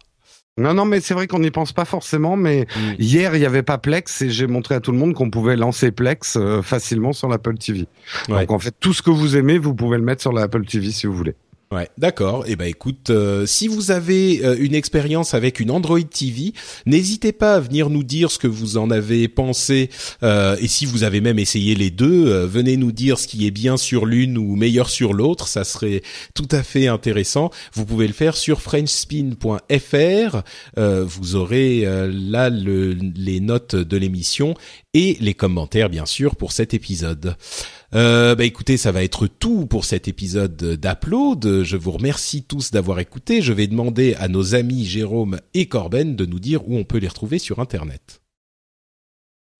Non, non, mais c'est vrai qu'on n'y pense pas forcément, mais Mm. hier, il n'y avait pas Plex et j'ai montré à tout le monde qu'on pouvait lancer Plex euh, facilement sur l'Apple TV. Ouais. Donc, en fait, tout ce que vous aimez, vous pouvez le mettre sur l'Apple TV si vous voulez. Ouais, d'accord. Eh ben écoute, euh, si vous avez euh, une expérience avec une Android TV, n'hésitez pas à venir nous dire ce que vous en avez pensé euh, et si vous avez même essayé les deux, euh, venez nous dire ce qui est bien sur l'une ou meilleur sur l'autre, ça serait tout à fait intéressant. Vous pouvez le faire sur frenchspin.fr. Euh, vous aurez euh, là le- les notes de l'émission et les commentaires bien sûr pour cet épisode. Euh, bah écoutez, ça va être tout pour cet épisode d'Upload. Je vous remercie tous d'avoir écouté. Je vais demander à nos amis Jérôme et Corben de nous dire où on peut les retrouver sur Internet.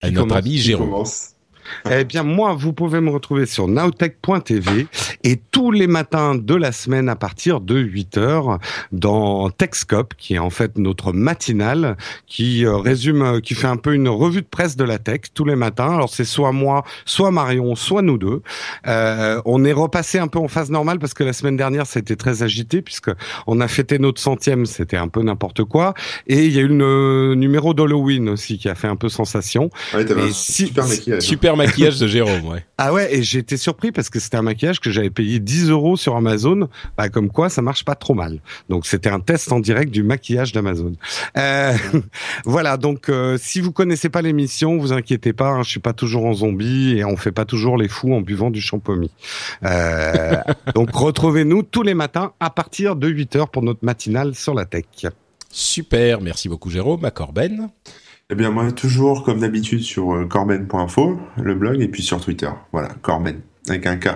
À notre ami Jérôme. commence Eh bien, moi, vous pouvez me retrouver sur nowtech.tv et tous les matins de la semaine à partir de 8 heures dans Techscope, qui est en fait notre matinale, qui euh, résume, euh, qui fait un peu une revue de presse de la tech tous les matins. Alors, c'est soit moi, soit Marion, soit nous deux. Euh, on est repassé un peu en phase normale parce que la semaine dernière, c'était très agité puisque on a fêté notre centième, c'était un peu n'importe quoi. Et il y a eu le numéro d'Halloween aussi qui a fait un peu sensation. Ouais, un si- super. Super maquillage de Jérôme, ouais. Ah ouais, et j'ai été surpris parce que c'était un maquillage que j'avais payé 10 euros sur Amazon. Bah, comme quoi, ça marche pas trop mal. Donc, c'était un test en direct du maquillage d'Amazon. Euh, voilà, donc euh, si vous connaissez pas l'émission, vous inquiétez pas, hein, je suis pas toujours en zombie et on fait pas toujours les fous en buvant du champomis. Euh, donc, retrouvez-nous tous les matins à partir de 8 heures pour notre matinale sur la tech. Super, merci beaucoup Jérôme. À Corben. Eh bien, moi, toujours, comme d'habitude, sur euh, corben.info, le blog, et puis sur Twitter. Voilà, Corben, avec un K.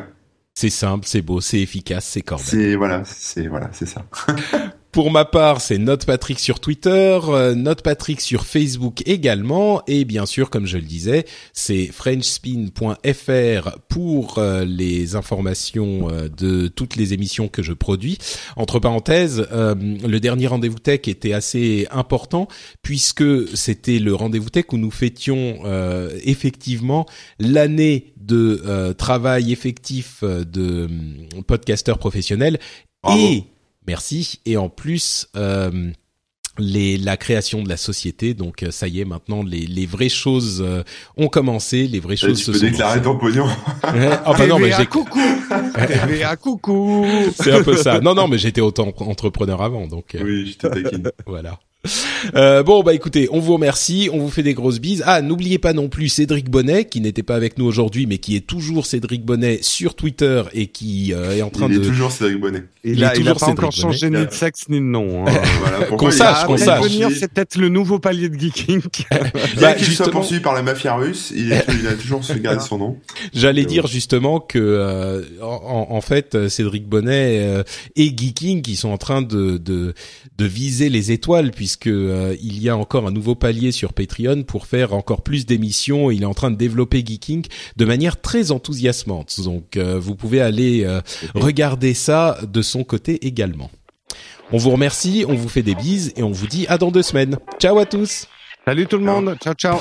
C'est simple, c'est beau, c'est efficace, c'est Corben. C'est, voilà, c'est, voilà, c'est ça. Pour ma part, c'est Note Patrick sur Twitter, euh, Note Patrick sur Facebook également, et bien sûr, comme je le disais, c'est frenchspin.fr pour euh, les informations euh, de toutes les émissions que je produis. Entre parenthèses, le dernier rendez-vous tech était assez important puisque c'était le rendez-vous tech où nous fêtions euh, effectivement l'année de travail effectif de euh, podcasteur professionnel Bravo. et Merci. Et en plus, euh, les, la création de la société. Donc euh, ça y est, maintenant les, les vraies choses euh, ont commencé, les vraies Et choses tu se peux sont. déclarer ton pognon. Ouais. Ah bah non, mais j'ai. coucou TVA, coucou C'est un peu ça. Non, non, mais j'étais autant entrepreneur avant, donc euh, Oui, je te taquine. voilà. Euh, bon bah écoutez, on vous remercie, on vous fait des grosses bises. Ah, n'oubliez pas non plus Cédric Bonnet qui n'était pas avec nous aujourd'hui, mais qui est toujours Cédric Bonnet sur Twitter et qui euh, est en train Il est de toujours Cédric Bonnet. Il, Il est a, il a toujours pas Cédric encore Bonnet. changé ni de sexe ni de nom. Hein. Voilà, Qu'on il sache, qu'on il sache. c'est peut-être le nouveau palier de geeking. Bah, qu'il soit justement- poursuivi par la mafia russe, il, est- il a toujours su garder son nom. J'allais dire justement que euh, en, en fait euh, Cédric Bonnet euh, et Geeking qui sont en train de de, de viser les étoiles puisque euh, il y a encore un nouveau palier sur Patreon pour faire encore plus d'émissions. Il est en train de développer Geeking de manière très enthousiasmante. Donc euh, vous pouvez aller euh, regarder ça de son côté également. On vous remercie, on vous fait des bises et on vous dit à dans deux semaines. Ciao à tous. Salut tout le monde. Ciao, ciao.